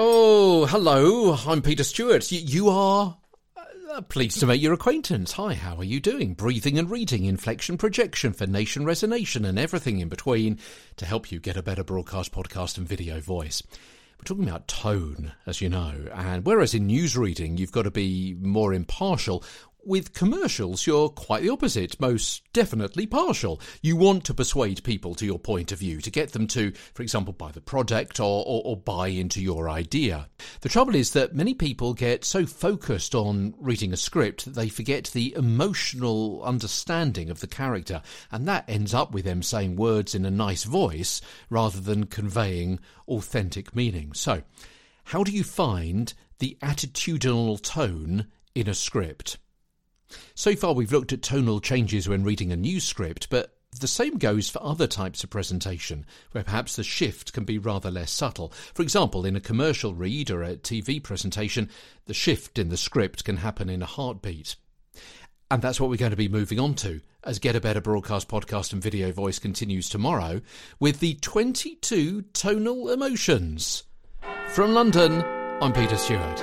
Oh, hello. I'm Peter Stewart. Y- you are uh, pleased to make your acquaintance. Hi, how are you doing? Breathing and reading, inflection, projection, phonation, resonation, and everything in between to help you get a better broadcast, podcast, and video voice. We're talking about tone, as you know, and whereas in news reading you've got to be more impartial, with commercials, you're quite the opposite, most definitely partial. You want to persuade people to your point of view, to get them to, for example, buy the product or, or, or, buy into your idea. The trouble is that many people get so focused on reading a script that they forget the emotional understanding of the character, and that ends up with them saying words in a nice voice rather than conveying authentic meaning. So, how do you find the attitudinal tone in a script? So far, we've looked at tonal changes when reading a news script, but the same goes for other types of presentation, where perhaps the shift can be rather less subtle. For example, in a commercial read or a TV presentation, the shift in the script can happen in a heartbeat. And that's what we're going to be moving on to as Get a Better Broadcast Podcast and Video Voice continues tomorrow with the 22 tonal emotions. From London, I'm Peter Stewart.